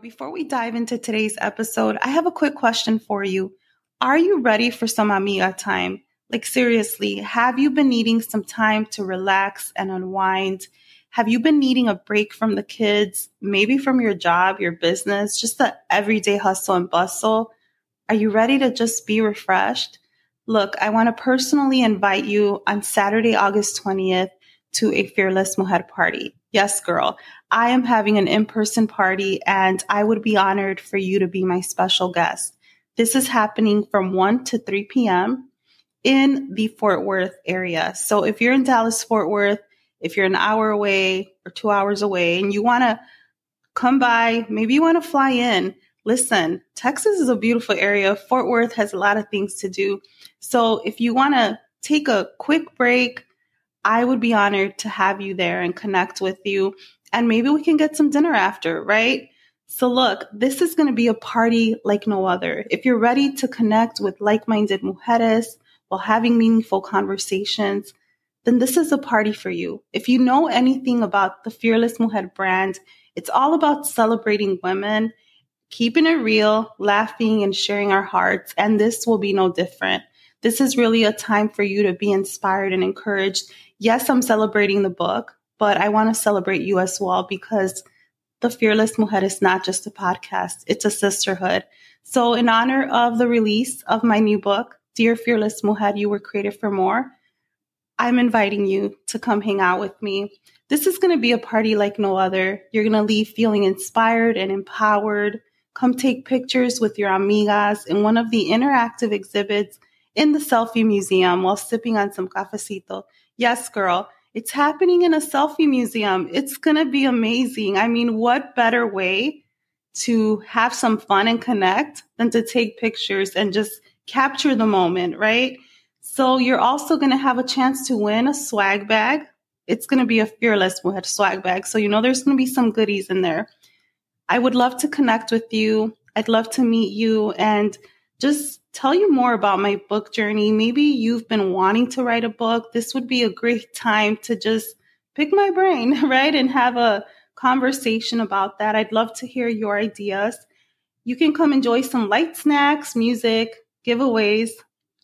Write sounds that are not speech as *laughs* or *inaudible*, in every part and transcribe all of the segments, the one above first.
Before we dive into today's episode, I have a quick question for you. Are you ready for some amiga time? Like, seriously, have you been needing some time to relax and unwind? Have you been needing a break from the kids, maybe from your job, your business, just the everyday hustle and bustle? Are you ready to just be refreshed? Look, I want to personally invite you on Saturday, August 20th to a Fearless Mujer party. Yes, girl, I am having an in person party and I would be honored for you to be my special guest. This is happening from 1 to 3 p.m in the Fort Worth area. So if you're in Dallas, Fort Worth, if you're an hour away or two hours away and you want to come by, maybe you want to fly in. Listen, Texas is a beautiful area. Fort Worth has a lot of things to do. So if you want to take a quick break, I would be honored to have you there and connect with you. And maybe we can get some dinner after, right? So look, this is going to be a party like no other. If you're ready to connect with like-minded mujeres, while having meaningful conversations, then this is a party for you. If you know anything about the Fearless Mujer brand, it's all about celebrating women, keeping it real, laughing, and sharing our hearts. And this will be no different. This is really a time for you to be inspired and encouraged. Yes, I'm celebrating the book, but I want to celebrate you as well because the Fearless Mujer is not just a podcast, it's a sisterhood. So, in honor of the release of my new book, Dear Fearless Mujer, you were created for more. I'm inviting you to come hang out with me. This is going to be a party like no other. You're going to leave feeling inspired and empowered. Come take pictures with your amigas in one of the interactive exhibits in the selfie museum while sipping on some cafecito. Yes, girl, it's happening in a selfie museum. It's going to be amazing. I mean, what better way to have some fun and connect than to take pictures and just capture the moment, right? So you're also going to have a chance to win a swag bag. It's going to be a fearless swag bag. So you know there's going to be some goodies in there. I would love to connect with you. I'd love to meet you and just tell you more about my book journey. Maybe you've been wanting to write a book. This would be a great time to just pick my brain, *laughs* right? And have a conversation about that. I'd love to hear your ideas. You can come enjoy some light snacks, music, giveaways.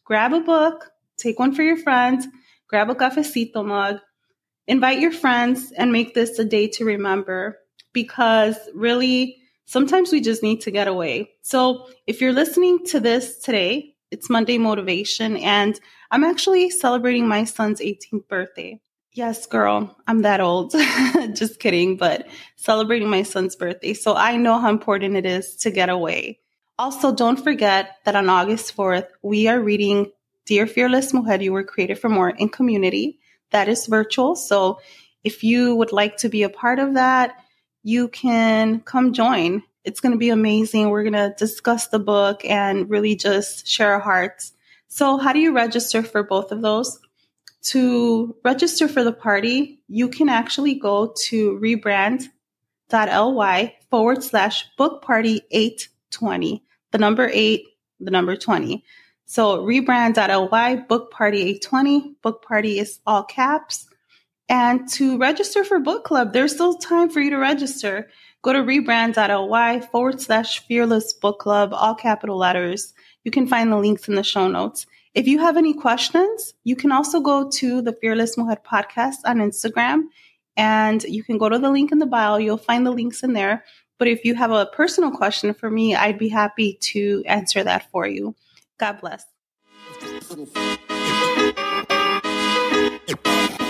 Grab a book, take one for your friends, grab a cafecito mug, invite your friends, and make this a day to remember because really, sometimes we just need to get away. So if you're listening to this today, it's Monday Motivation, and I'm actually celebrating my son's 18th birthday. Yes, girl, I'm that old. *laughs* Just kidding, but celebrating my son's birthday. So I know how important it is to get away. Also, don't forget that on August 4th, we are reading Dear Fearless Mujer, You Were Created for More in community. That is virtual. So if you would like to be a part of that, you can come join. It's going to be amazing. We're going to discuss the book and really just share our hearts. So, how do you register for both of those? To register for the party, you can actually go to rebrand.ly forward slash book party 820 the number eight, the number 20. So rebrand.ly, book party 820. Book party is all caps. And to register for book club, there's still time for you to register. Go to rebrand.ly forward slash fearless book club, all capital letters. You can find the links in the show notes. If you have any questions, you can also go to the Fearless Mujer podcast on Instagram and you can go to the link in the bio. You'll find the links in there. But if you have a personal question for me, I'd be happy to answer that for you. God bless. *laughs*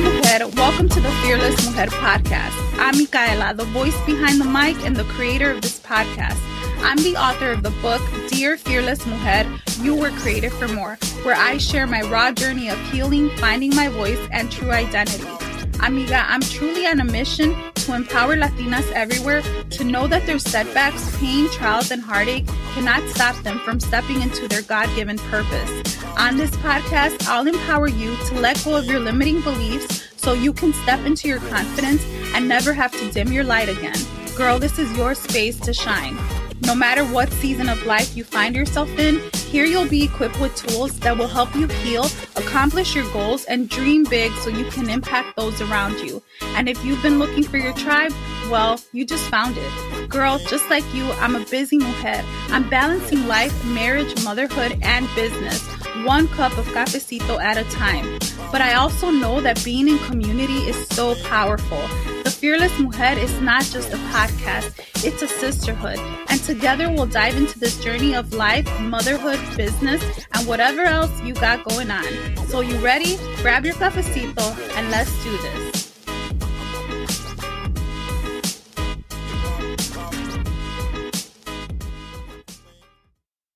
Mujer. Welcome to the Fearless Mujer podcast. I'm Micaela, the voice behind the mic and the creator of this podcast. I'm the author of the book, Dear Fearless Mujer, You Were Created for More, where I share my raw journey of healing, finding my voice, and true identity. Amiga, I'm truly on a mission to empower Latinas everywhere to know that their setbacks, pain, trials, and heartache cannot stop them from stepping into their God given purpose. On this podcast, I'll empower you to let go of your limiting beliefs so you can step into your confidence and never have to dim your light again. Girl, this is your space to shine. No matter what season of life you find yourself in, here you'll be equipped with tools that will help you heal, accomplish your goals, and dream big so you can impact those around you. And if you've been looking for your tribe, well, you just found it. Girl, just like you, I'm a busy mujer. I'm balancing life, marriage, motherhood, and business, one cup of cafecito at a time. But I also know that being in community is so powerful. The Fearless Mujer is not just a podcast, it's a sisterhood. And together we'll dive into this journey of life, motherhood, business, and whatever else you got going on. So, you ready? Grab your cafecito and let's do this.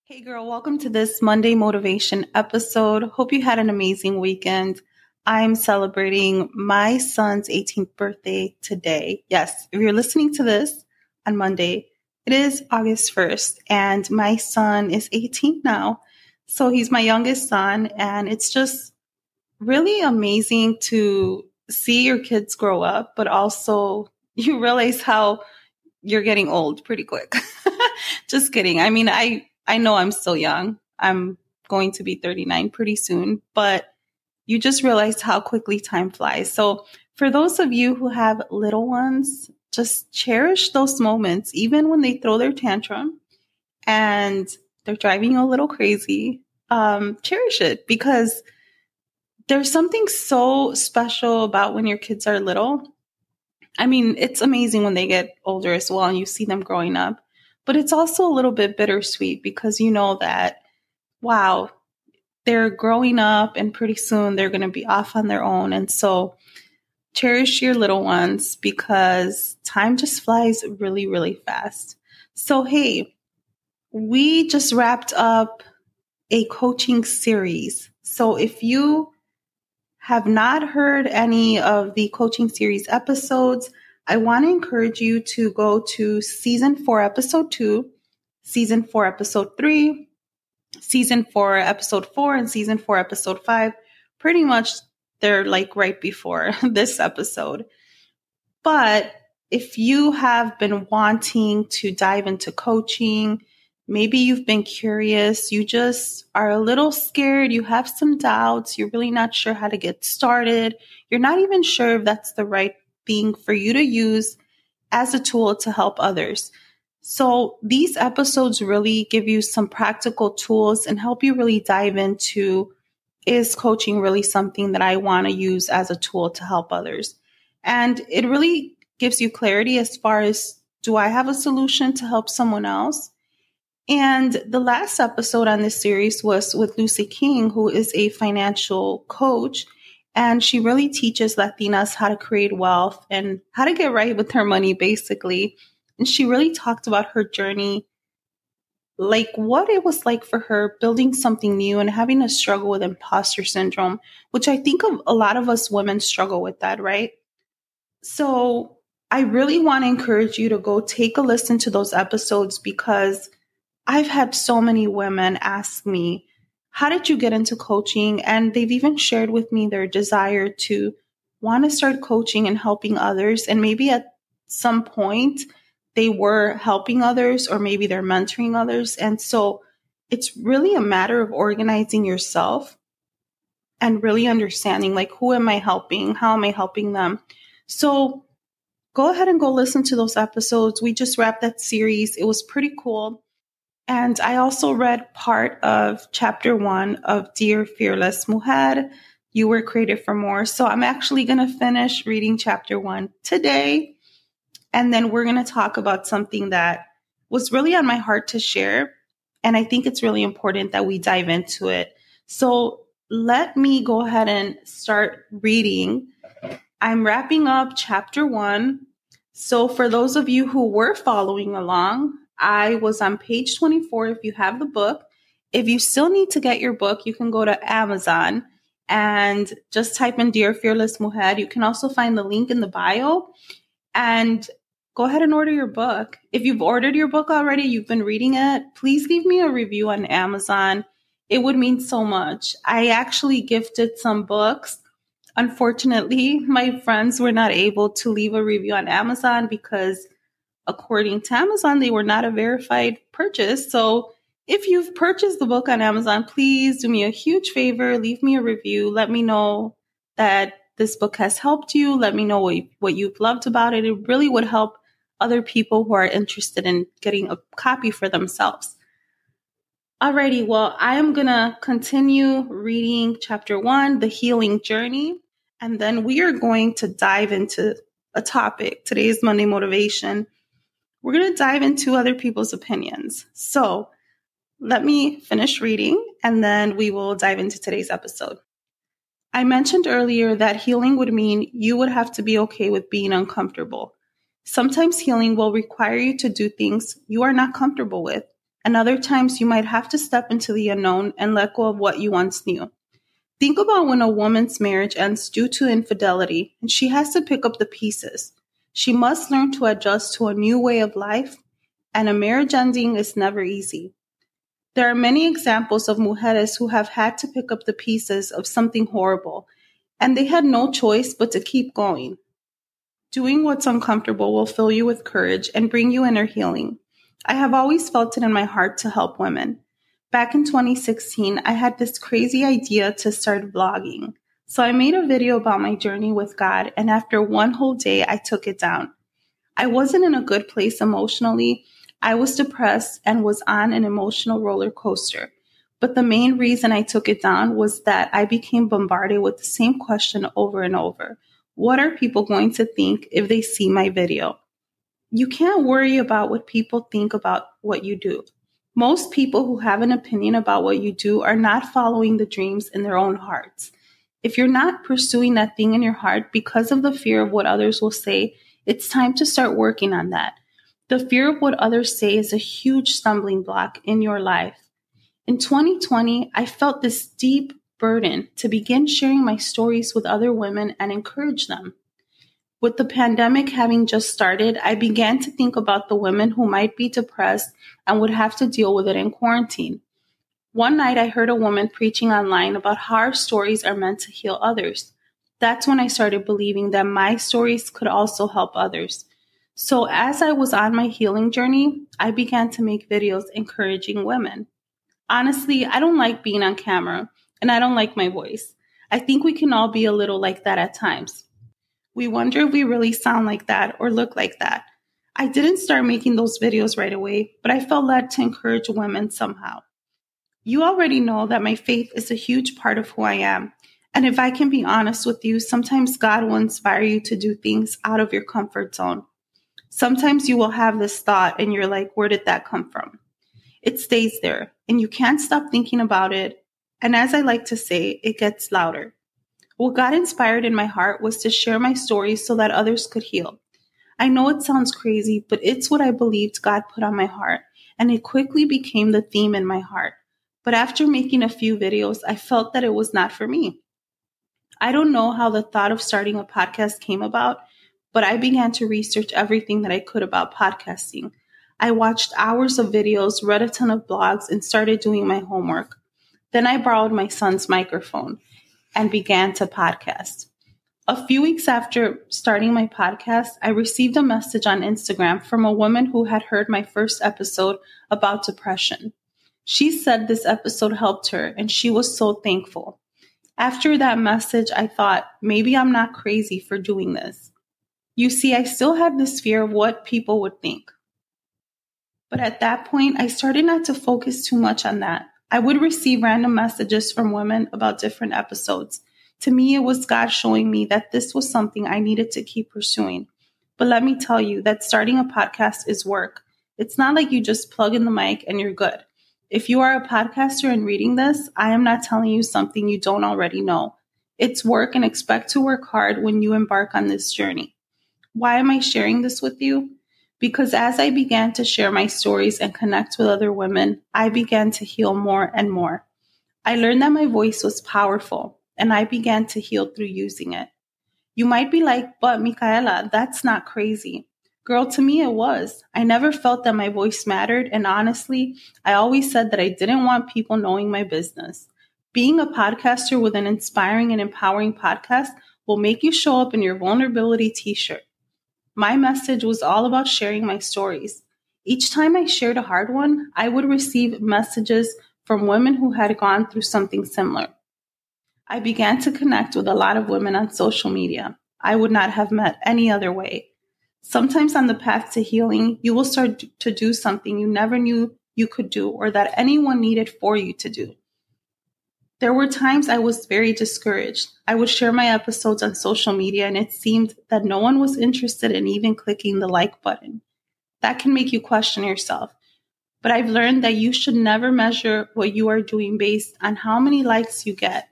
Hey, girl, welcome to this Monday motivation episode. Hope you had an amazing weekend. I'm celebrating my son's 18th birthday today. Yes, if you're listening to this on Monday, it is August 1st, and my son is 18 now. So he's my youngest son, and it's just really amazing to see your kids grow up, but also *laughs* you realize how you're getting old pretty quick. *laughs* just kidding. I mean, I I know I'm still young. I'm going to be 39 pretty soon, but you just realize how quickly time flies. So for those of you who have little ones, just cherish those moments, even when they throw their tantrum and they're driving you a little crazy. Um, cherish it because there's something so special about when your kids are little. I mean, it's amazing when they get older as well and you see them growing up, but it's also a little bit bittersweet because you know that, wow, they're growing up and pretty soon they're going to be off on their own. And so cherish your little ones because time just flies really, really fast. So, hey, we just wrapped up a coaching series. So, if you have not heard any of the coaching series episodes, I want to encourage you to go to season four, episode two, season four, episode three, season four, episode four, and season four, episode five. Pretty much they're like right before *laughs* this episode. But if you have been wanting to dive into coaching, maybe you've been curious, you just are a little scared, you have some doubts, you're really not sure how to get started, you're not even sure if that's the right thing for you to use as a tool to help others. So these episodes really give you some practical tools and help you really dive into is coaching really something that I want to use as a tool to help others? And it really gives you clarity as far as do I have a solution to help someone else? And the last episode on this series was with Lucy King, who is a financial coach. And she really teaches Latinas how to create wealth and how to get right with her money, basically. And she really talked about her journey, like what it was like for her building something new and having a struggle with imposter syndrome, which I think of a lot of us women struggle with that, right? So I really want to encourage you to go take a listen to those episodes because I've had so many women ask me, how did you get into coaching? And they've even shared with me their desire to want to start coaching and helping others. And maybe at some point, they were helping others or maybe they're mentoring others. And so it's really a matter of organizing yourself and really understanding like who am I helping? How am I helping them? So go ahead and go listen to those episodes. We just wrapped that series. It was pretty cool. And I also read part of chapter one of Dear Fearless Mujer. You were created for more. So I'm actually going to finish reading chapter one today. And then we're going to talk about something that was really on my heart to share. And I think it's really important that we dive into it. So let me go ahead and start reading. I'm wrapping up chapter one. So for those of you who were following along, I was on page 24 if you have the book. If you still need to get your book, you can go to Amazon and just type in Dear Fearless Mujer. You can also find the link in the bio and go ahead and order your book. If you've ordered your book already, you've been reading it, please leave me a review on Amazon. It would mean so much. I actually gifted some books. Unfortunately, my friends were not able to leave a review on Amazon because, according to Amazon, they were not a verified purchase. So, if you've purchased the book on Amazon, please do me a huge favor, leave me a review. Let me know that this book has helped you. Let me know what, what you've loved about it. It really would help other people who are interested in getting a copy for themselves. Alrighty, well, I am to continue reading chapter one, The Healing Journey, and then we are going to dive into a topic. Today's Monday Motivation. We're to dive into other people's opinions. So, let me finish reading and then we will dive into today's episode. I mentioned earlier that healing would mean you would have to be okay with being uncomfortable. Sometimes healing will require you to do things you are not comfortable with, and other times you might have to step into the unknown and let go of what you once knew. Think about when a woman's marriage ends due to infidelity and she has to pick up the pieces. She must learn to adjust to a new way of life, and a marriage ending is never easy. There are many examples of mujeres who have had to pick up the pieces of something horrible, and they had no choice but to keep going. Doing what's uncomfortable will fill you with courage and bring you inner healing. I have always felt it in my heart to help women. Back in 2016, I had this crazy idea to start vlogging. So I made a video about my journey with God, and after one whole day, I took it down. I wasn't in a good place emotionally, I was depressed and was on an emotional roller coaster. But the main reason I took it down was that I became bombarded with the same question over and over. What are people going to think if they see my video? You can't worry about what people think about what you do. Most people who have an opinion about what you do are not following the dreams in their own hearts. If you're not pursuing that thing in your heart because of the fear of what others will say, it's time to start working on that. The fear of what others say is a huge stumbling block in your life. In 2020, I felt this deep burden to begin sharing my stories with other women and encourage them. With the pandemic having just started, I began to think about the women who might be depressed and would have to deal with it in quarantine. One night, I heard a woman preaching online about how our stories are meant to heal others. That's when I started believing that my stories could also help others. So, as I was on my healing journey, I began to make videos encouraging women. Honestly, I don't like being on camera and I don't like my voice. I think we can all be a little like that at times. We wonder if we really sound like that or look like that. I didn't start making those videos right away, but I felt led to encourage women somehow. You already know that my faith is a huge part of who I am. And if I can be honest with you, sometimes God will inspire you to do things out of your comfort zone sometimes you will have this thought and you're like, where did that come from? It stays there and you can't stop thinking about it. And as I like to say, it gets louder. What got inspired in my heart was to share my story so that others could heal. I know it sounds crazy, but it's what I believed God put on my heart, and it quickly became the theme in my heart. But after making a few videos, I felt that it was not for me. I don't know how the thought of starting a podcast came about, but I began to research everything that I could about podcasting. I watched hours of videos, read a ton of blogs, and started doing my homework. Then I borrowed my son's microphone and began to podcast. A few weeks after starting my podcast, I received a message on Instagram from a woman who had heard my first episode about depression. She said this episode helped her and she was so thankful. After that message, I thought, maybe I'm not crazy for doing this. You see, I still had this fear of what people would think. But at that point, I started not to focus too much on that. I would receive random messages from women about different episodes. To me, it was God showing me that this was something I needed to keep pursuing. But let me tell you that starting a podcast is work. It's not like you just plug in the mic and you're good. If you are a podcaster and reading this, I am not telling you something you don't already know. It's work and expect to work hard when you embark on this journey. Why am I sharing this with you? Because as I began to share my stories and connect with other women, I began to heal more and more. I learned that my voice was powerful. and I began to heal through using it. You might be like, but Micaela, that's not crazy. Girl, to me, it was. I never felt that my voice mattered. And honestly, I always said that I didn't want people knowing my business. Being a podcaster with an inspiring and empowering podcast will make you show up in your vulnerability t shirt. My message was all about sharing my stories. Each time I shared a hard one, I would receive messages from women who had gone through something similar. I began to connect with a lot of women on social media. I would not have met any other way. Sometimes on the path to healing, you will start to do something you never knew you could do or that anyone needed for you to do. There were times I was very discouraged. I would share my episodes on social media and it seemed that no one was interested in even clicking the like button. That can make you question yourself. But I've learned that you should never measure what you are doing based on how many likes you get.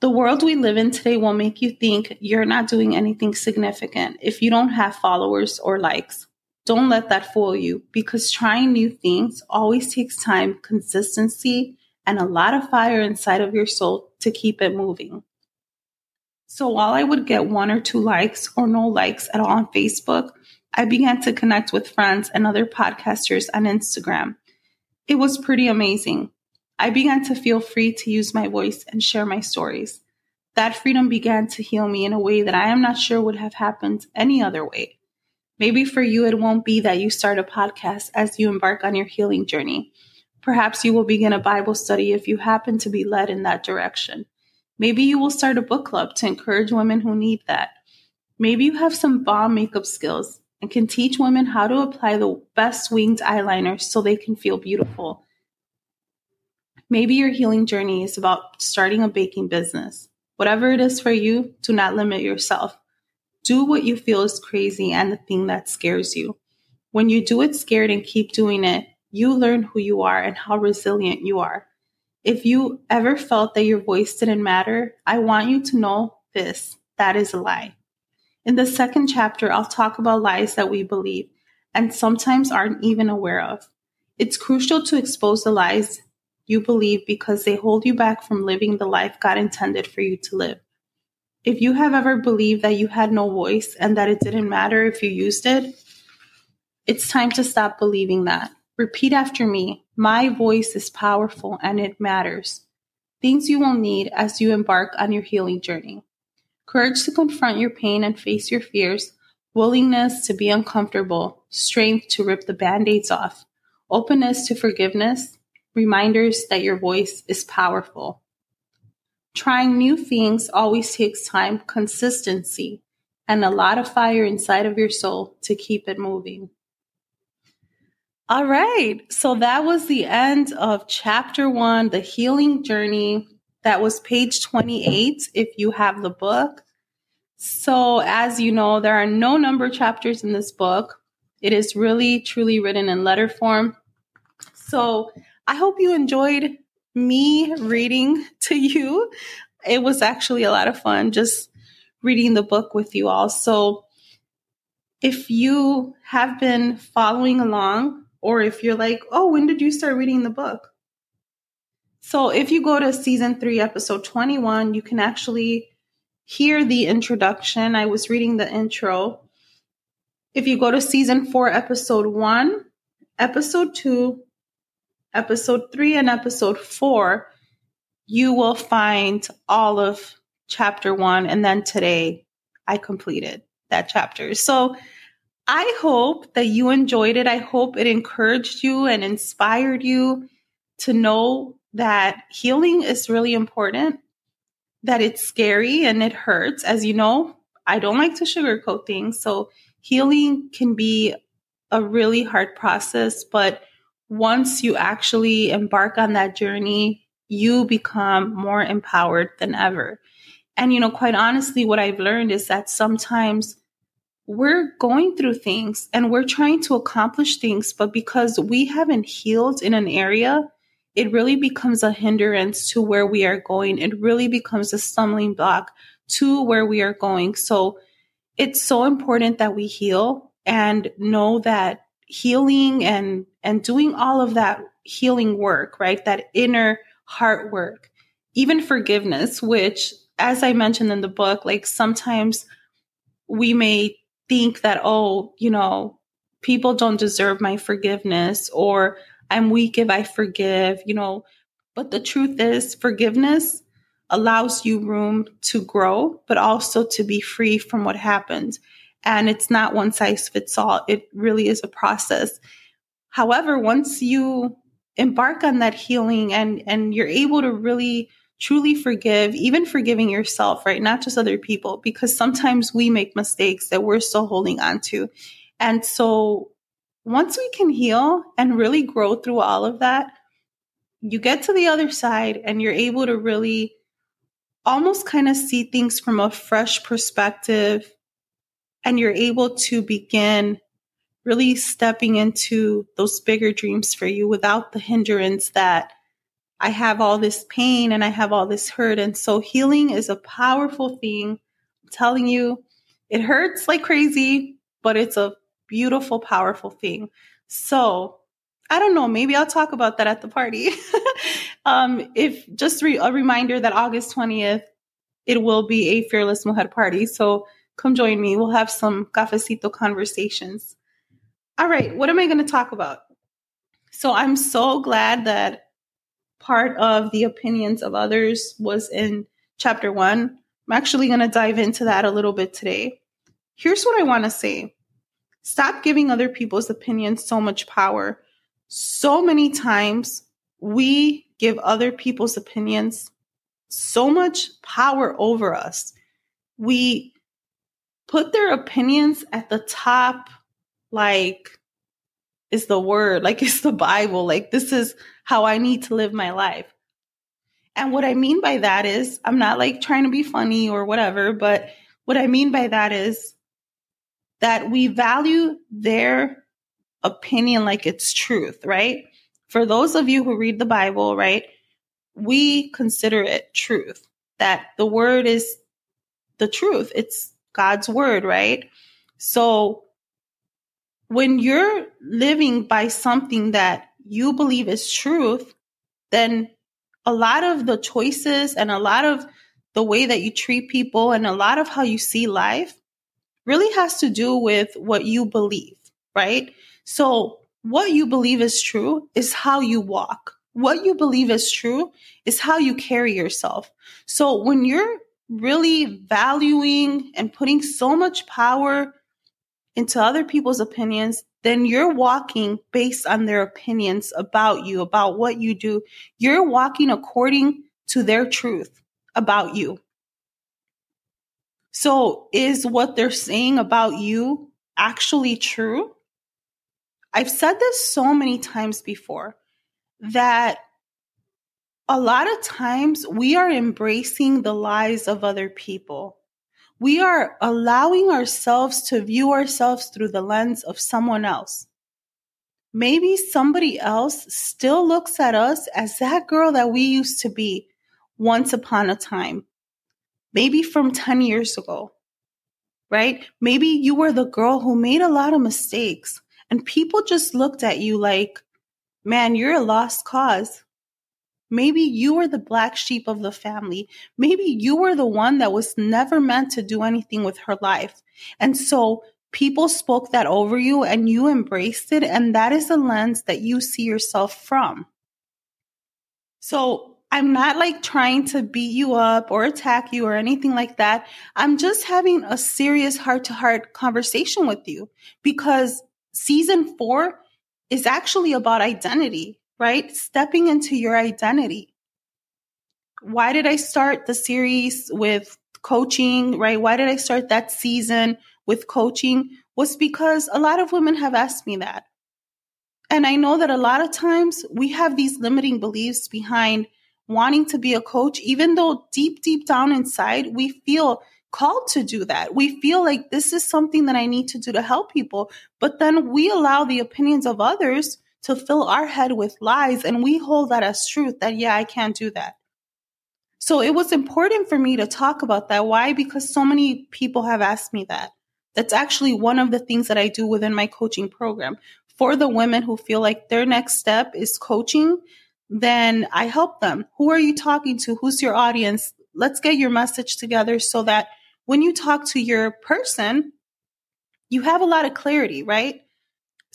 The world we live in today will make you think you're not doing anything significant if you don't have followers or likes. Don't let that fool you because trying new things always takes time, consistency, and a lot of fire inside of your soul to keep it moving. So while I would get one or two likes or no likes at all on Facebook, I began to connect with friends and other podcasters on Instagram. It was pretty amazing. I began to feel free to use my voice and share my stories. That freedom began to heal me in a way that I am not sure would have happened any other way. Maybe for you, it won't be that you start a podcast as you embark on your healing journey. Perhaps you will begin a Bible study if you happen to be led in that direction. Maybe you will start a book club to encourage women who need that. Maybe you have some bomb makeup skills and can teach women how to apply the best winged eyeliner so they can feel beautiful. Maybe your healing journey is about starting a baking business. Whatever it is for you, do not limit yourself. Do what you feel is crazy and the thing that scares you. When you do it scared and keep doing it, you learn who you are and how resilient you are. If you ever felt that your voice didn't matter, I want you to know this that is a lie. In the second chapter, I'll talk about lies that we believe and sometimes aren't even aware of. It's crucial to expose the lies you believe because they hold you back from living the life God intended for you to live. If you have ever believed that you had no voice and that it didn't matter if you used it, it's time to stop believing that. Repeat after me My voice is powerful and it matters. Things you will need as you embark on your healing journey courage to confront your pain and face your fears, willingness to be uncomfortable, strength to rip the band aids off, openness to forgiveness, reminders that your voice is powerful. Trying new things always takes time, consistency, and a lot of fire inside of your soul to keep it moving. All right. So that was the end of chapter one, the healing journey. That was page 28 if you have the book. So, as you know, there are no number chapters in this book. It is really, truly written in letter form. So, I hope you enjoyed me reading *laughs* to you. It was actually a lot of fun just reading the book with you all. So, if you have been following along, or if you're like, oh, when did you start reading the book? So, if you go to season three, episode 21, you can actually hear the introduction. I was reading the intro. If you go to season four, episode one, episode two, episode three and episode four, you will find all of chapter one. And then today I completed that chapter. So I hope that you enjoyed it. I hope it encouraged you and inspired you to know that healing is really important, that it's scary and it hurts. As you know, I don't like to sugarcoat things. So healing can be a really hard process, but once you actually embark on that journey, you become more empowered than ever. And, you know, quite honestly, what I've learned is that sometimes we're going through things and we're trying to accomplish things, but because we haven't healed in an area, it really becomes a hindrance to where we are going. It really becomes a stumbling block to where we are going. So it's so important that we heal and know that healing and and doing all of that healing work, right? That inner heart work even forgiveness, which, as I mentioned in the book, like sometimes we may think that, oh, you know, people don't deserve my forgiveness or I'm weak if I forgive, you know. But the truth is, forgiveness allows you room to grow, but also to be free from what happened. And it's not one size fits all, it really is a process. However, once you embark on that healing and, and you're able to really truly forgive, even forgiving yourself, right? Not just other people, because sometimes we make mistakes that we're still holding on to. And so once we can heal and really grow through all of that, you get to the other side and you're able to really almost kind of see things from a fresh perspective and you're able to begin really stepping into those bigger dreams for you without the hindrance that I have all this pain and I have all this hurt. And so healing is a powerful thing. I'm telling you, it hurts like crazy, but it's a beautiful, powerful thing. So I don't know, maybe I'll talk about that at the party. *laughs* um, if just re- a reminder that August 20th, it will be a Fearless Mujer party. So come join me. We'll have some cafecito conversations. All right, what am I going to talk about? So I'm so glad that part of the opinions of others was in chapter one. I'm actually going to dive into that a little bit today. Here's what I want to say stop giving other people's opinions so much power. So many times we give other people's opinions so much power over us. We put their opinions at the top, like, is the word, like, *laughs* it's the Bible, like, this is how I need to live my life. And what I mean by that is, I'm not like trying to be funny or whatever, but what I mean by that is that we value their opinion like it's truth, right? For those of you who read the Bible, right, we consider it truth, that the word is the truth. It's God's word, right? So when you're living by something that you believe is truth, then a lot of the choices and a lot of the way that you treat people and a lot of how you see life really has to do with what you believe, right? So what you believe is true is how you walk. What you believe is true is how you carry yourself. So when you're really valuing and putting so much power into other people's opinions, then you're walking based on their opinions about you, about what you do. You're walking according to their truth about you. So, is what they're saying about you actually true? I've said this so many times before that a lot of times we are embracing the lies of other people. We are allowing ourselves to view ourselves through the lens of someone else. Maybe somebody else still looks at us as that girl that we used to be once upon a time. Maybe from 10 years ago, right? Maybe you were the girl who made a lot of mistakes and people just looked at you like, man, you're a lost cause. Maybe you were the black sheep of the family. Maybe you were the one that was never meant to do anything with her life. And so people spoke that over you and you embraced it. And that is the lens that you see yourself from. So I'm not like trying to beat you up or attack you or anything like that. I'm just having a serious heart to heart conversation with you because season four is actually about identity right? Stepping into your identity. Why did I start the series with coaching, right? Why did I start that season with coaching? Was because a lot of women have asked me that. And I know that a lot of times we have these limiting beliefs behind wanting to be a coach, even though deep, deep down inside, we feel called to do that. We feel like this is something that I need to do to help people. But then we allow the opinions of others to fill our head with lies and we hold that as truth that, yeah, I can't do that. So it was important for me to talk about that. Why? Because so many people have asked me that. That's actually one of the things that I do within my coaching program. For the women who feel like their next step is coaching, then I help them. Who are you talking to? Who's your audience? Let's get your message together so that when you talk to your person, you have a lot of clarity, right?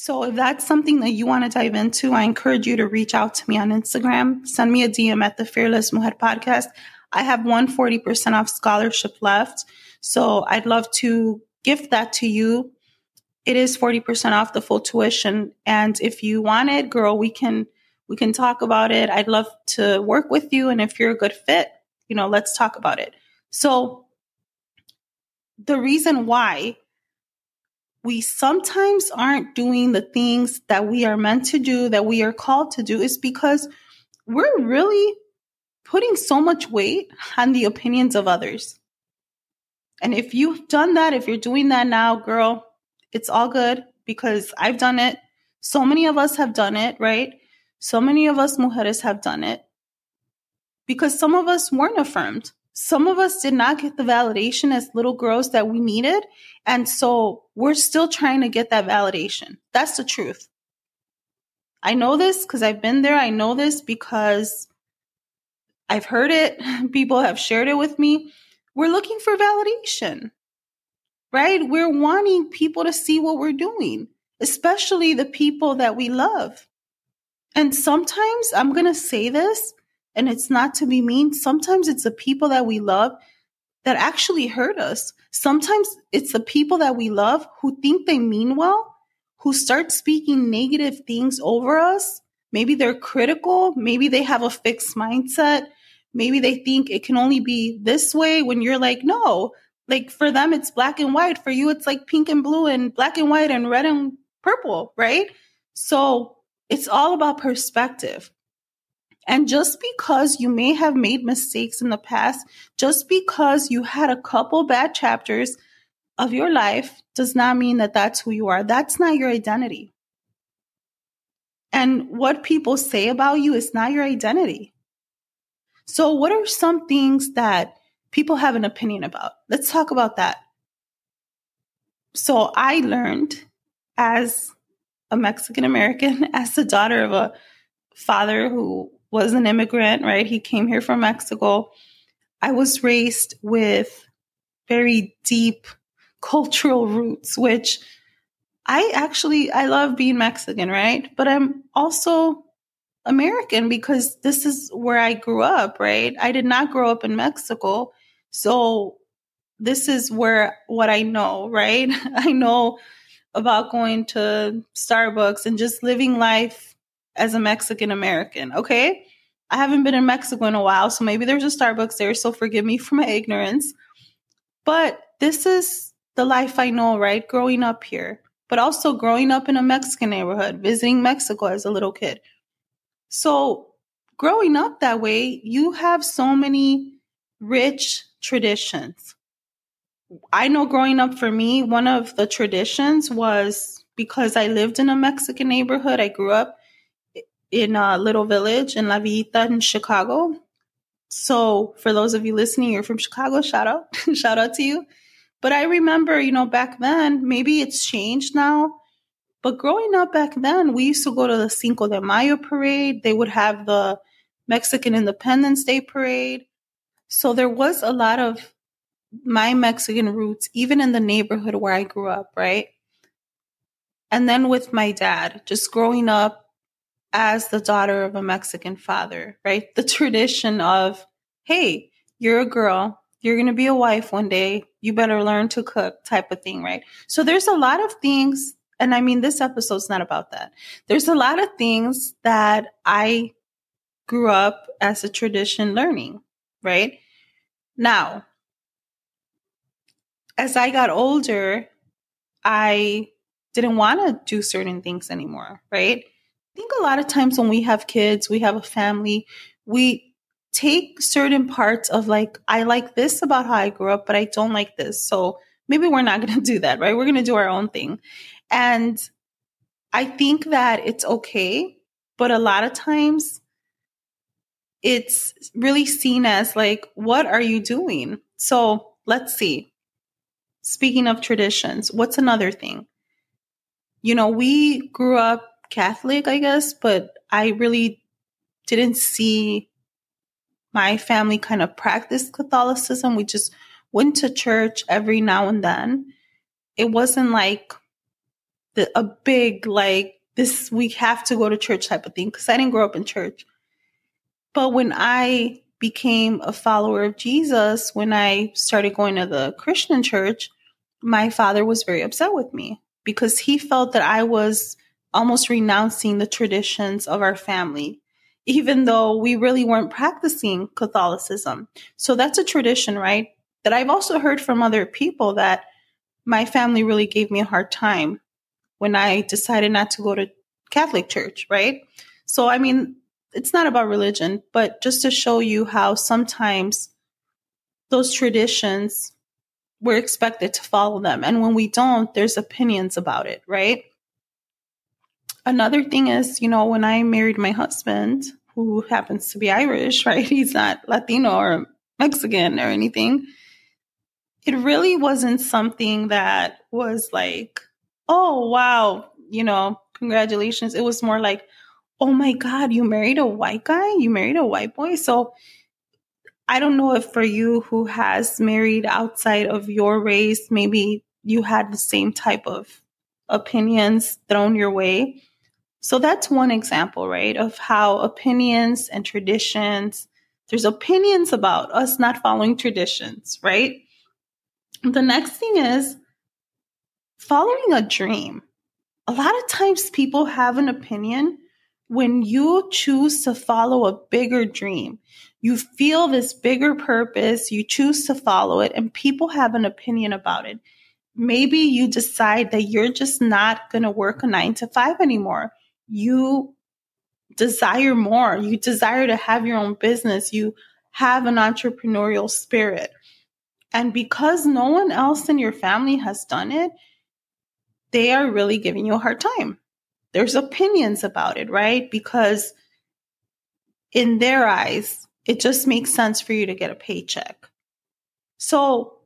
So if that's something that you want to dive into, I encourage you to reach out to me on Instagram. Send me a DM at the Fearless Mujer podcast. I have one forty percent off scholarship left. So I'd love to gift that to you. It is 40% off the full tuition. And if you want it, girl, we can we can talk about it. I'd love to work with you. And if you're a good fit, you know, let's talk about it. So the reason why we sometimes aren't doing the things that we are meant to do, that we are called to do, is because we're really putting so much weight on the opinions of others. And if you've done that, if you're doing that now, girl, it's all good because I've done it. So many of us have done it, right? So many of us mujeres have done it because some of us weren't affirmed. Some of us did not get the validation as little girls that we needed. And so we're still trying to get that validation. That's the truth. I know this because I've been there. I know this because I've heard it. *laughs* People have shared it with me. We're looking for validation, right? We're wanting people to see what we're doing, especially the people that we love. And sometimes I'm going to say this, and it's not to be mean. Sometimes it's the people that we love that actually hurt us. Sometimes it's the people that we love who think they mean well, who start speaking negative things over us. Maybe they're critical. Maybe they have a fixed mindset. Maybe they think it can only be this way when you're like, no, like for them, it's black and white. For you, it's like pink and blue and black and white and red and purple, right? So it's all about perspective. And just because you may have made mistakes in the past, just because you had a couple bad chapters of your life, does not mean that that's who you are. That's not your identity. And what people say about you is not your identity. So, what are some things that people have an opinion about? Let's talk about that. So, I learned as a Mexican American, *laughs* as the daughter of a father who was an immigrant, right? He came here from Mexico. I was raised with very deep *laughs* cultural roots, which I actually I love being Mexican, right? But I'm also American because this is where I grew up, right? I did not grow up in Mexico. So this is where what I know, *laughs* right? I know about going to Starbucks and just living life as a Mexican American, okay? I haven't been in Mexico in a while, so maybe there's a Starbucks there, so forgive me for my ignorance. But this is the life I know, right? Growing up here, but also growing up in a Mexican neighborhood, visiting Mexico as a little kid. So, growing up that way, you have so many rich traditions. I know growing up for me, one of the traditions was because I lived in a Mexican neighborhood. I grew up in a little village in La Villita in Chicago. So, for those of you listening, you're from Chicago, shout out, *laughs* shout out to you. But I remember, you know, back then, maybe it's changed now, but growing up back then, we used to go to the Cinco de Mayo parade. They would have the Mexican Independence Day parade. So there was a lot of my Mexican roots, even in the neighborhood where I grew up, right? And then with my dad, just growing up as the daughter of a Mexican father, right? The tradition of, hey, you're a girl, you're going to be a wife one day, you better learn to cook type of thing, right? So there's a lot of things and I mean, this episode's not about that. There's a lot of things that I grew up as a tradition learning, right? Now, as I got older, I didn't want to do certain things anymore, right? I think a lot of times when we have kids, we have a family, we take certain parts of like, I like this about how I grew up, but I don't like this. So maybe we're not *laughs* going to do that, right? We're going to do our own thing. And I think that it's okay, but a lot of times it's really seen as like, what are you doing? So let's see. Speaking of traditions, what's another thing? You know, we grew up Catholic, I guess, but I really didn't see my family kind of practice Catholicism. We just went to church every now and then. It wasn't like the, a big, like, this, we have to go to church type of thing because I didn't grow up in church. But when I became a follower of Jesus, when I started going to the Christian church, my father was very upset with me because he felt that I was almost renouncing the traditions of our family, even though we really weren't practicing Catholicism. So that's a tradition, right? That I've also heard from other people that my family really gave me a hard time when I decided not to go to Catholic church, right? So, I mean, it's not about religion, but just to show you how sometimes those traditions we're expected to follow them. And when we don't, there's opinions about it, right? Another thing is, you know, when I married my husband, who happens to be Irish, *laughs* right? He's not Latino or Mexican or anything. It really wasn't something that was like, oh, wow, you know, congratulations. It was more like, oh my God, you married a white guy? You married a white boy? So I don't know if for you who has married outside of your race, maybe you had the same type of opinions thrown your way. So that's one example, right, of how opinions and traditions, there's opinions about us not following traditions, right? The next thing is following a dream. A lot of times people have an opinion when you choose to follow a bigger dream, you feel this bigger purpose, you choose to follow it, and people have an opinion about it. Maybe you decide that you're just not going to work a nine to five anymore. You desire more. You desire to have your own business. You have an entrepreneurial spirit. And because no one else in your family has done it, they are really giving you a hard time there's opinions about it, right? Because in their eyes, it just makes sense for you to get a paycheck. So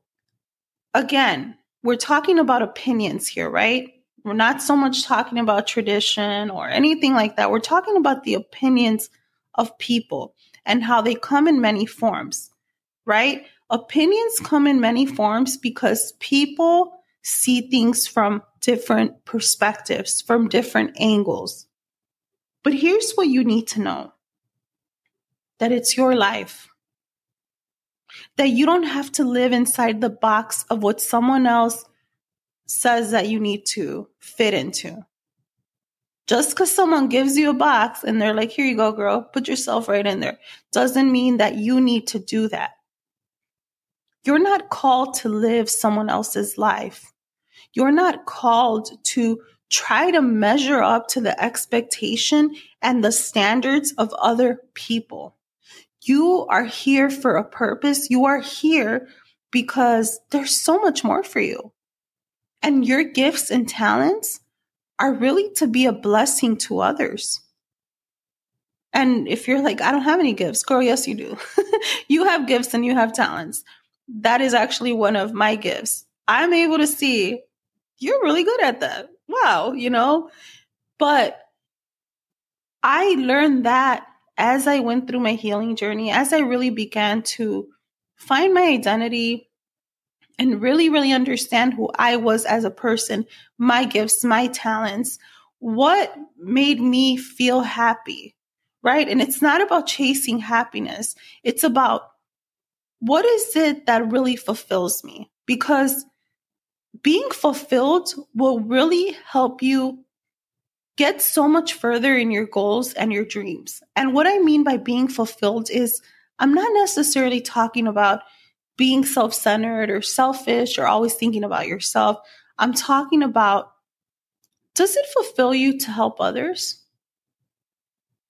again, we're talking about opinions here, right? We're not so much talking about tradition or anything like that. We're talking about the opinions of people and how they come in many forms, right? Opinions come in many forms because people see things from different perspectives, from different angles. But here's what you need to know that it's your life. That you don't have to live inside the box of what someone else says that you need to fit into. Just because someone gives you a box and they're like, here you go, girl, put yourself right in there, doesn't mean that you need to do that. You're not called to live someone else's life. You're not called to try to measure up to the expectation and the standards of other people. You are here for a purpose. You are here because there's so much more for you. And your gifts and talents are really to be a blessing to others. And if you're like, I don't have any gifts, girl, yes, you do. *laughs* you have gifts and you have talents. That is actually one of my gifts. I'm able to see you're really good at that. Wow, you know? But I learned that as I went through my healing journey, as I really began to find my identity and really, really understand who I was as a person, my gifts, my talents, what made me feel happy, right? And it's not about chasing happiness, it's about what is it that really fulfills me? Because being fulfilled will really help you get so much further in your goals and your dreams. And what I mean by being fulfilled is I'm not necessarily talking about being self centered or selfish or always thinking about yourself. I'm talking about does it fulfill you to help others?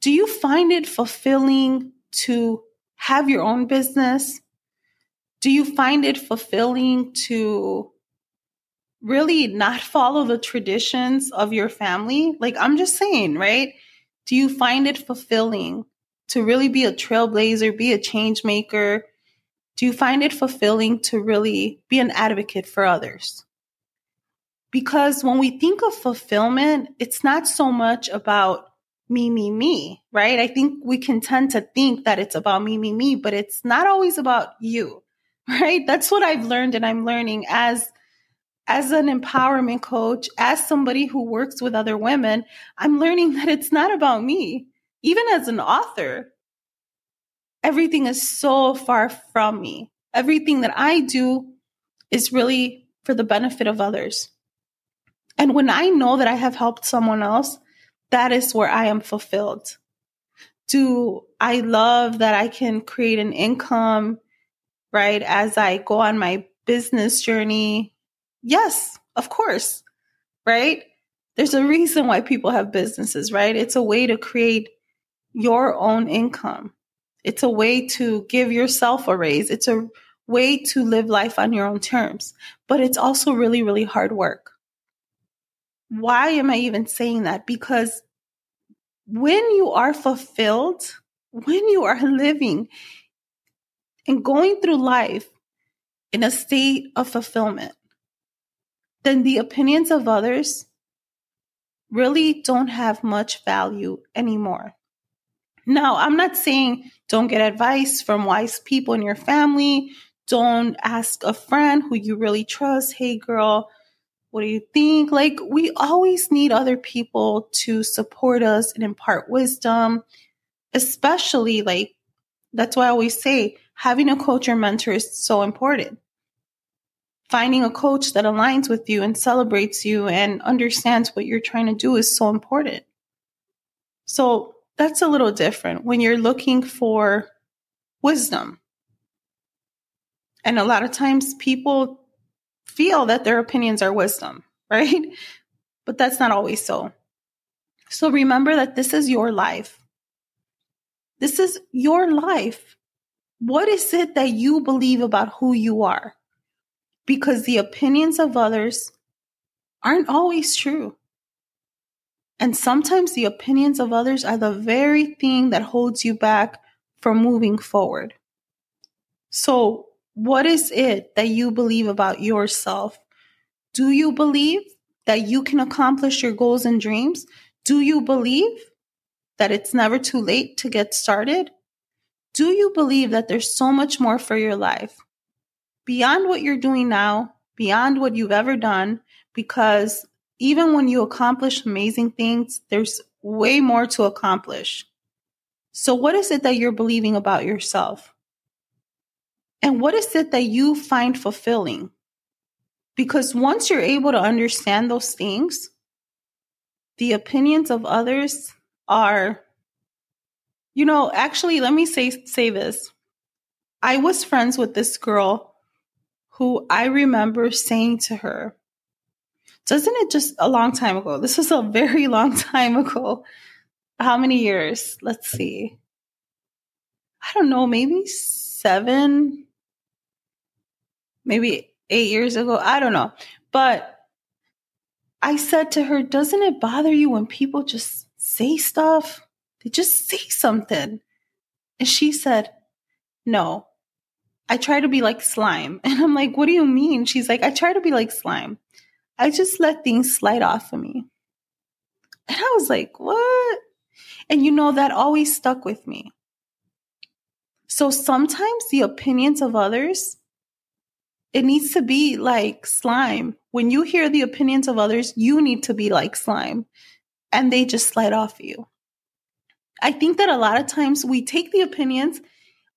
Do you find it fulfilling to have your own business? Do you find it fulfilling to really not follow the traditions of your family? Like, I'm just saying, right? Do you find it fulfilling to really be a trailblazer, be a change maker? Do you find it fulfilling to really be an advocate for others? Because when we think of fulfillment, it's not so much about me, me, me, right? I think we can tend to think that it's about me, me, me, but it's not always about you, *laughs* right? That's what I've learned and I'm learning as as an empowerment coach, as somebody who works with other women, I'm learning *laughs* that it's not about me. Even as an author, everything is so far from me. Everything that I do is really for the benefit of others. And when I know that I have helped someone else, that is where I am fulfilled. Do I love that I can create an income, right, as I go on my business journey? Yes, of course, right? There's a reason why people have businesses, right? It's a way to create your own income. It's a way to give yourself a raise. It's a way to live life on your own terms. But it's also really, really hard work. Why am I even saying that? Because when you are fulfilled, when you are living and going through life in a state of fulfillment, then the opinions of others really don't have much value anymore. Now, I'm not saying don't get advice from wise people in your family. Don't ask a friend who you really trust. Hey, girl, what do you think? Like, we always need other people to support us and impart wisdom, especially like, that's why I always say having a coach or mentor is so important. Finding a coach that aligns with you and celebrates you and understands what you're trying to do is so important. So that's a little different when you're looking for wisdom. And a lot of times people feel that their opinions are wisdom, *laughs* right? But that's not always so. So remember that this is your life. This is your life. What is it that you believe about who you are? Because the opinions of others aren't always true. And sometimes the opinions of others are the very thing that holds you back from moving forward. So what is it that you believe about yourself? Do you believe that you can accomplish your goals and dreams? Do you believe that it's never too late to get started? Do you believe that there's so much more for your life beyond what you're doing now, beyond what you've ever done? Because even when you accomplish amazing things, there's way more to accomplish. So, what is it that you're believing about yourself? And what is it that you find fulfilling? Because once you're able to understand those things, the opinions of others are, you know, actually, let me say, say this. I was friends with this girl who I remember saying to her, doesn't it just a long time ago? This was a very *laughs* long time ago. How many years? Let's see. I don't know, maybe seven, maybe eight years ago. I don't know. But I said to her, Doesn't it bother you when people just say stuff? They just say something. And she said, No, I try to be like slime. *laughs* And I'm like, What do you mean? She's like, I try to be like slime. I just let things slide off of me. And I was like, What? And you know, that always stuck with me. So sometimes the opinions of others it needs to be like slime. When you hear the opinions of others, you need to be like slime and they just slide off you. I think that a lot of times we take the opinions.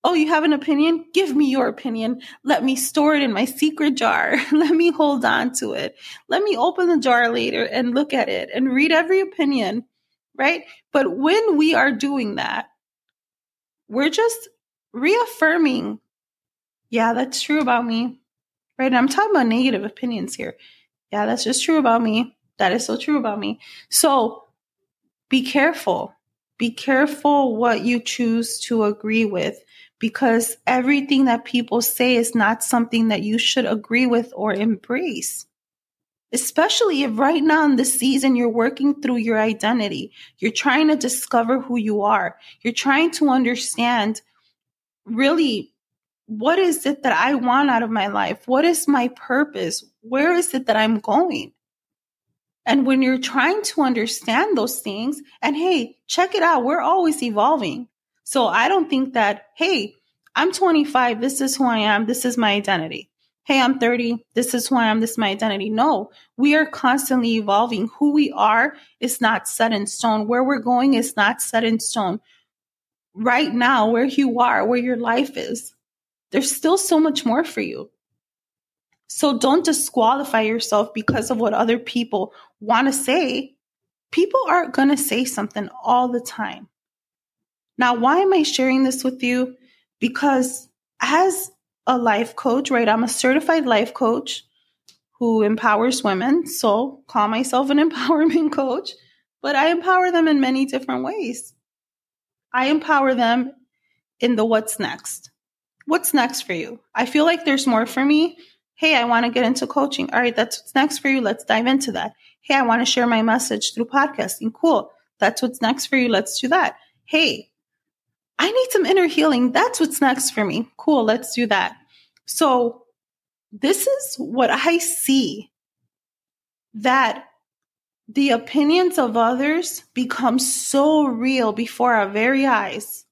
Oh, you have an opinion? Give me your opinion. Let me store it in my secret jar. *laughs* Let me hold on to it. Let me open the jar later and look at it and read every opinion, right? But when we are doing that, we're just reaffirming, yeah, that's true about me right? And I'm talking about negative opinions here. Yeah, that's just true about me. That is so true about me. So be careful. Be careful what you choose to agree with because everything that people say is not something that you should agree with or embrace. Especially if right now in this season you're working through your identity. You're trying to discover who you are. You're trying to understand really what is it that I want out of my life? What is my purpose? Where is it that I'm going? And when you're trying to understand those things, and hey, check it out, we're always evolving. So I don't think that, hey, I'm 25, this is who I am, this is my identity. Hey, I'm 30, this is who I am, this is my identity. No, we are constantly evolving. Who we are is not set in stone. Where we're going is not set in stone. Right now, where you are, where your life is, there's still so much more for you. So don't disqualify yourself because of what other people want to say. People are going to say something all the time. Now, why am I sharing this with you? Because as a life coach, right, I'm a certified life coach who empowers women. So call myself an *laughs* empowerment coach, but I empower them in many different ways. I empower them in the what's next. What's next for you? I feel like there's more for me Hey, I want to get into coaching. All right, that's what's next for you. Let's dive into that. Hey, I want to share my message through podcasting. Cool. That's what's next for you. Let's do that. Hey, I need some inner healing. That's what's next for me. Cool. Let's do that. So, this is what I see that the opinions of others become so real before our very eyes.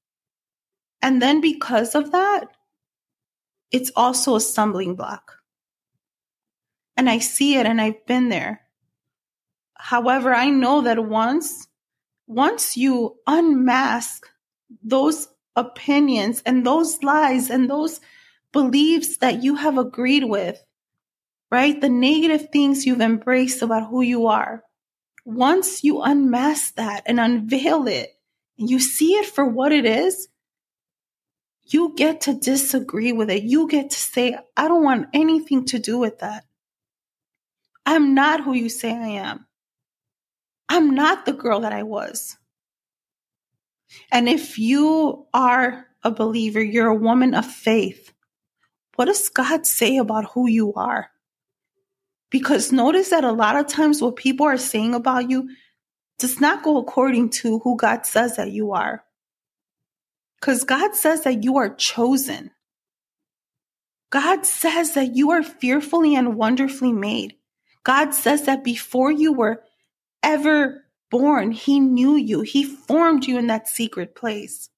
And then because of that, it's also a stumbling block and I see it and I've been there. However, I know that once, once you unmask those opinions and those lies and those beliefs that you have agreed with, right? The negative things you've embraced about who you are. Once you unmask that and unveil it, and you see it for what it is, you get to disagree with it. You get to say, I don't want anything to do with that. I'm not who you say I am. I'm not the girl that I was. And if you are a believer, you're a woman of faith, what does God say about who you are? Because notice that a lot of times what people are saying about you does not go according to who God says that you are. Because God says that you are chosen. God says that you are fearfully and wonderfully made. God says that before you were ever born, He knew you, He formed you in that secret place.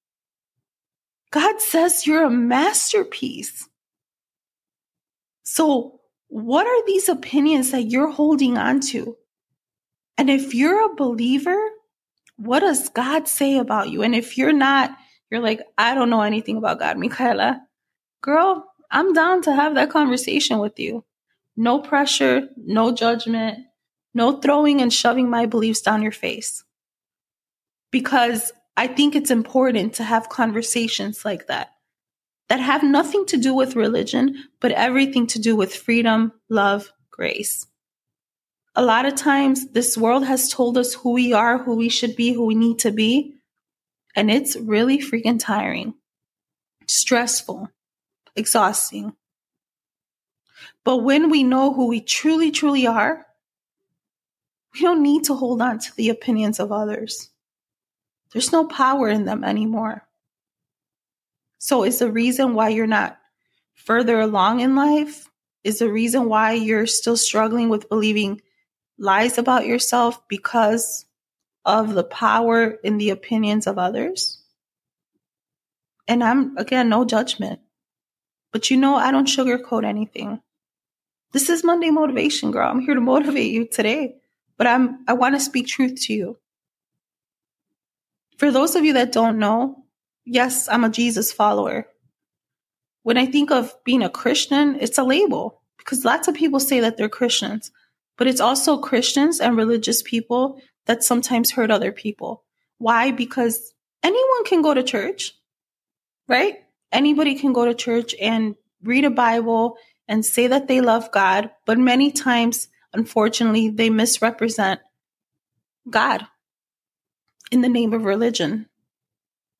God says you're a masterpiece. So, what are these opinions that you're holding on to? And if you're a believer, what does God say about you? And if you're not, you're like, I don't know anything about God, Michaela. Girl, I'm down to have that conversation with you. No pressure, no judgment, no throwing and shoving my beliefs down your face. Because I think it's important to have conversations like that that have nothing to do with religion, but everything to do with freedom, love, grace. A lot of times, this world has told us who we are, who we should be, who we need to be. And it's really freaking tiring, stressful, exhausting. But when we know who we truly, truly are, we don't need to hold on to the opinions of others. There's no power in them anymore. So, is the reason why you're not further along in life? Is the reason why you're still struggling with believing lies about yourself because of the power in the opinions of others? And I'm, again, no judgment. But you know, I don't sugarcoat anything. This is Monday motivation, girl. I'm here to motivate you today, but I'm I want to speak truth to you. For those of you that don't know, yes, I'm a Jesus follower. When I think of being a Christian, it's a label because lots of people say that they're Christians, but it's also Christians and religious people that sometimes hurt other people. Why? Because anyone can go to church, right? Anybody can go to church and read a Bible and say that they love God, but many times, unfortunately, they misrepresent God in the name of religion.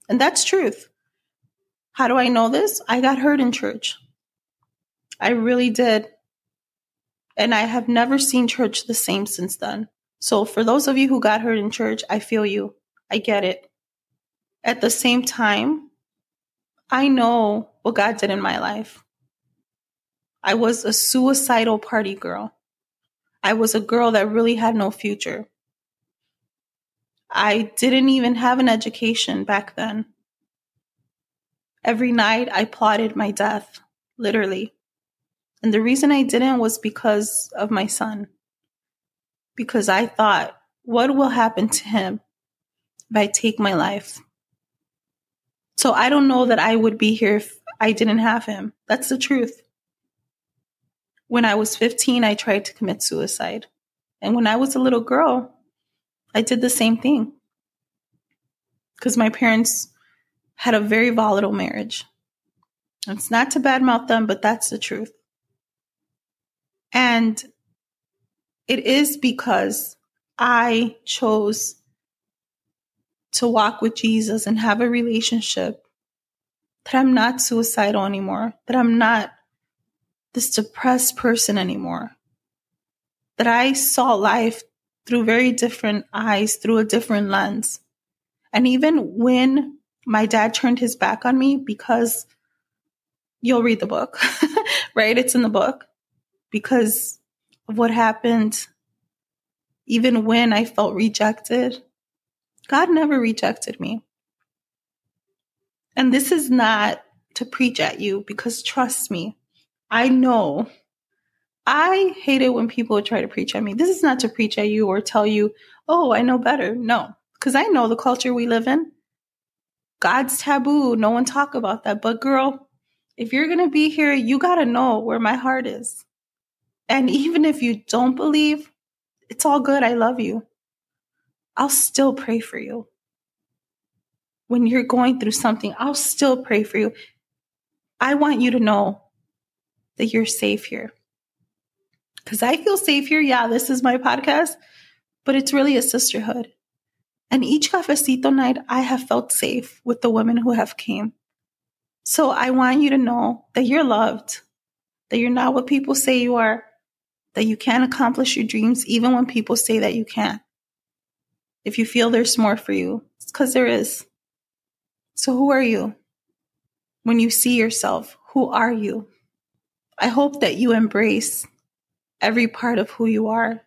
And that's truth. How do I know this? I got hurt in church. I really did. And I have never seen church the same since then. So, for those of you who got hurt in church, I feel you. I get it. At the same time, I know what God did in my life. I was a suicidal party girl. I was a girl that really had no future. I didn't even have an education back then. Every night I plotted my death, literally. And the reason I didn't was because of my son. Because I thought, what will happen to him if I take my life? So I don't know that I would be here if I didn't have him. That's the truth. When I was 15, I tried to commit suicide. And when I was a little girl, I did the same thing. Because my parents had a very volatile marriage. It's not to badmouth them, but that's the truth. And it is because I chose to walk with Jesus and have a relationship that I'm not suicidal anymore, that I'm not this depressed person anymore, that I saw life through very different eyes, through a different lens. And even when my dad turned his back on me, because you'll read the book, *laughs* right? It's in the book. Because of what happened, even when I felt rejected, God never rejected me. And this is not to preach at you because trust me, I know. I hate it when people try to preach at me. This is not to preach at you or tell you, oh, I know better. No, because I know the culture we live in. God's taboo. No one talk about that. But girl, if you're going to be here, you got to know where my heart is. And even if you don't believe, it's all good. I love you. I'll still pray for you. When you're going through something, I'll still pray for you. I want you to know that you're safe here. Because I feel safe here. Yeah, this is my podcast, but it's really a sisterhood. And each cafecito night, I have felt safe with the women who have came. So I want you to know that you're loved, that you're not what people say you are, that you can accomplish your dreams even when people say that you can't. If you feel there's more for you, it's because there is. So who are you? When you see yourself, who are you? I hope that you embrace every part of who you are,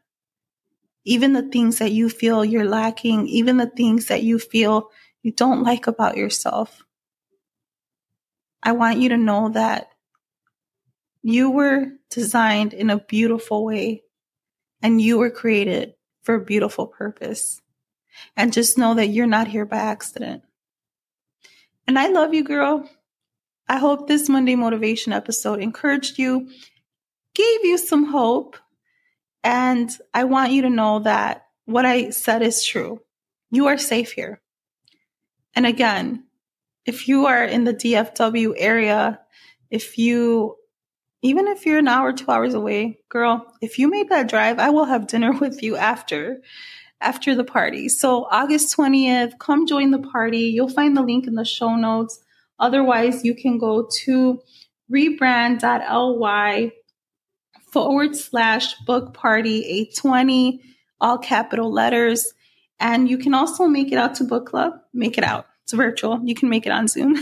even the things that you feel you're lacking, even the things that you feel you don't like about yourself. I want you to know that you were designed in a beautiful way and you were created for a beautiful purpose. And just know that you're not here by accident. And I love you, girl. I hope this Monday motivation episode encouraged you, gave you some hope, and I want you to know that what I said is true. You are safe here. And again, if you are in the DFW area, if you, even if you're an hour, two hours away, girl, if you made that drive, I will have dinner *laughs* with you after, after the party. So August 20th, come join the party. You'll find the link in the show notes. Otherwise, you can go to rebrand.ly forward slash book party 820, all capital letters. And you can also make it out to book club. Make it out. It's virtual. You can make it on Zoom.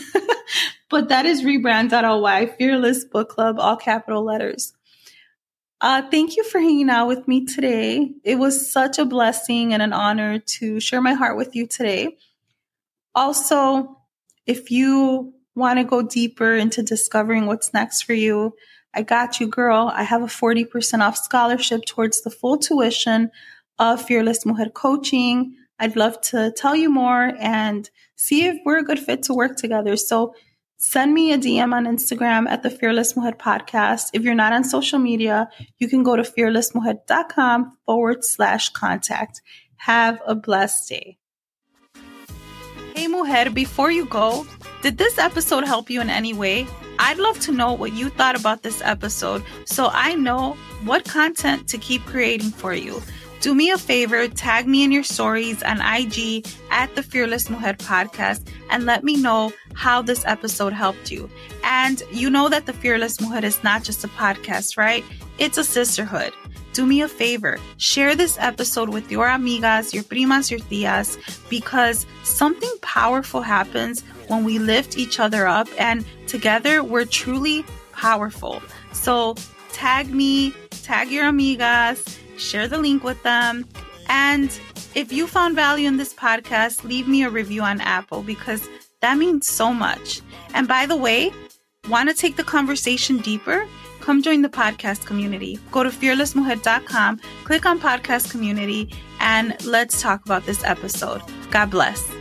*laughs* but that is rebrand.ly, fearless book club, all capital letters. Uh, thank you for hanging out with me today. It was such a blessing and an honor to share my heart with you today. Also, if you want to go deeper into discovering what's next for you, I got you, girl. I have a 40% off scholarship towards the full tuition of Fearless Mujer Coaching. I'd love to tell you more and see if we're a good fit to work together. So send me a DM on Instagram at the Fearless Mujer Podcast. If you're not on social media, you can go to fearlessmujer.com forward slash contact. Have a blessed day. Hey, Mujer, before you go, did this episode help you in any way? I'd love to know what you thought about this episode so I know what content to keep creating for you. Do me a favor, tag me in your stories on IG at the Fearless Mujer podcast and let me know how this episode helped you. And you know that the Fearless Mujer is not just a podcast, right? It's a sisterhood do me a favor, share this episode with your amigas, your primas, your tias, because something powerful happens when we lift each other up, and together we're truly powerful. So tag me, tag your amigas, share the link with them. And if you found value in this podcast, leave me a review on Apple because that means so much. And by the way, want to take the conversation deeper? Come join the podcast community. Go to fearlessmujer.com, click on podcast community, and let's talk about this episode. God bless.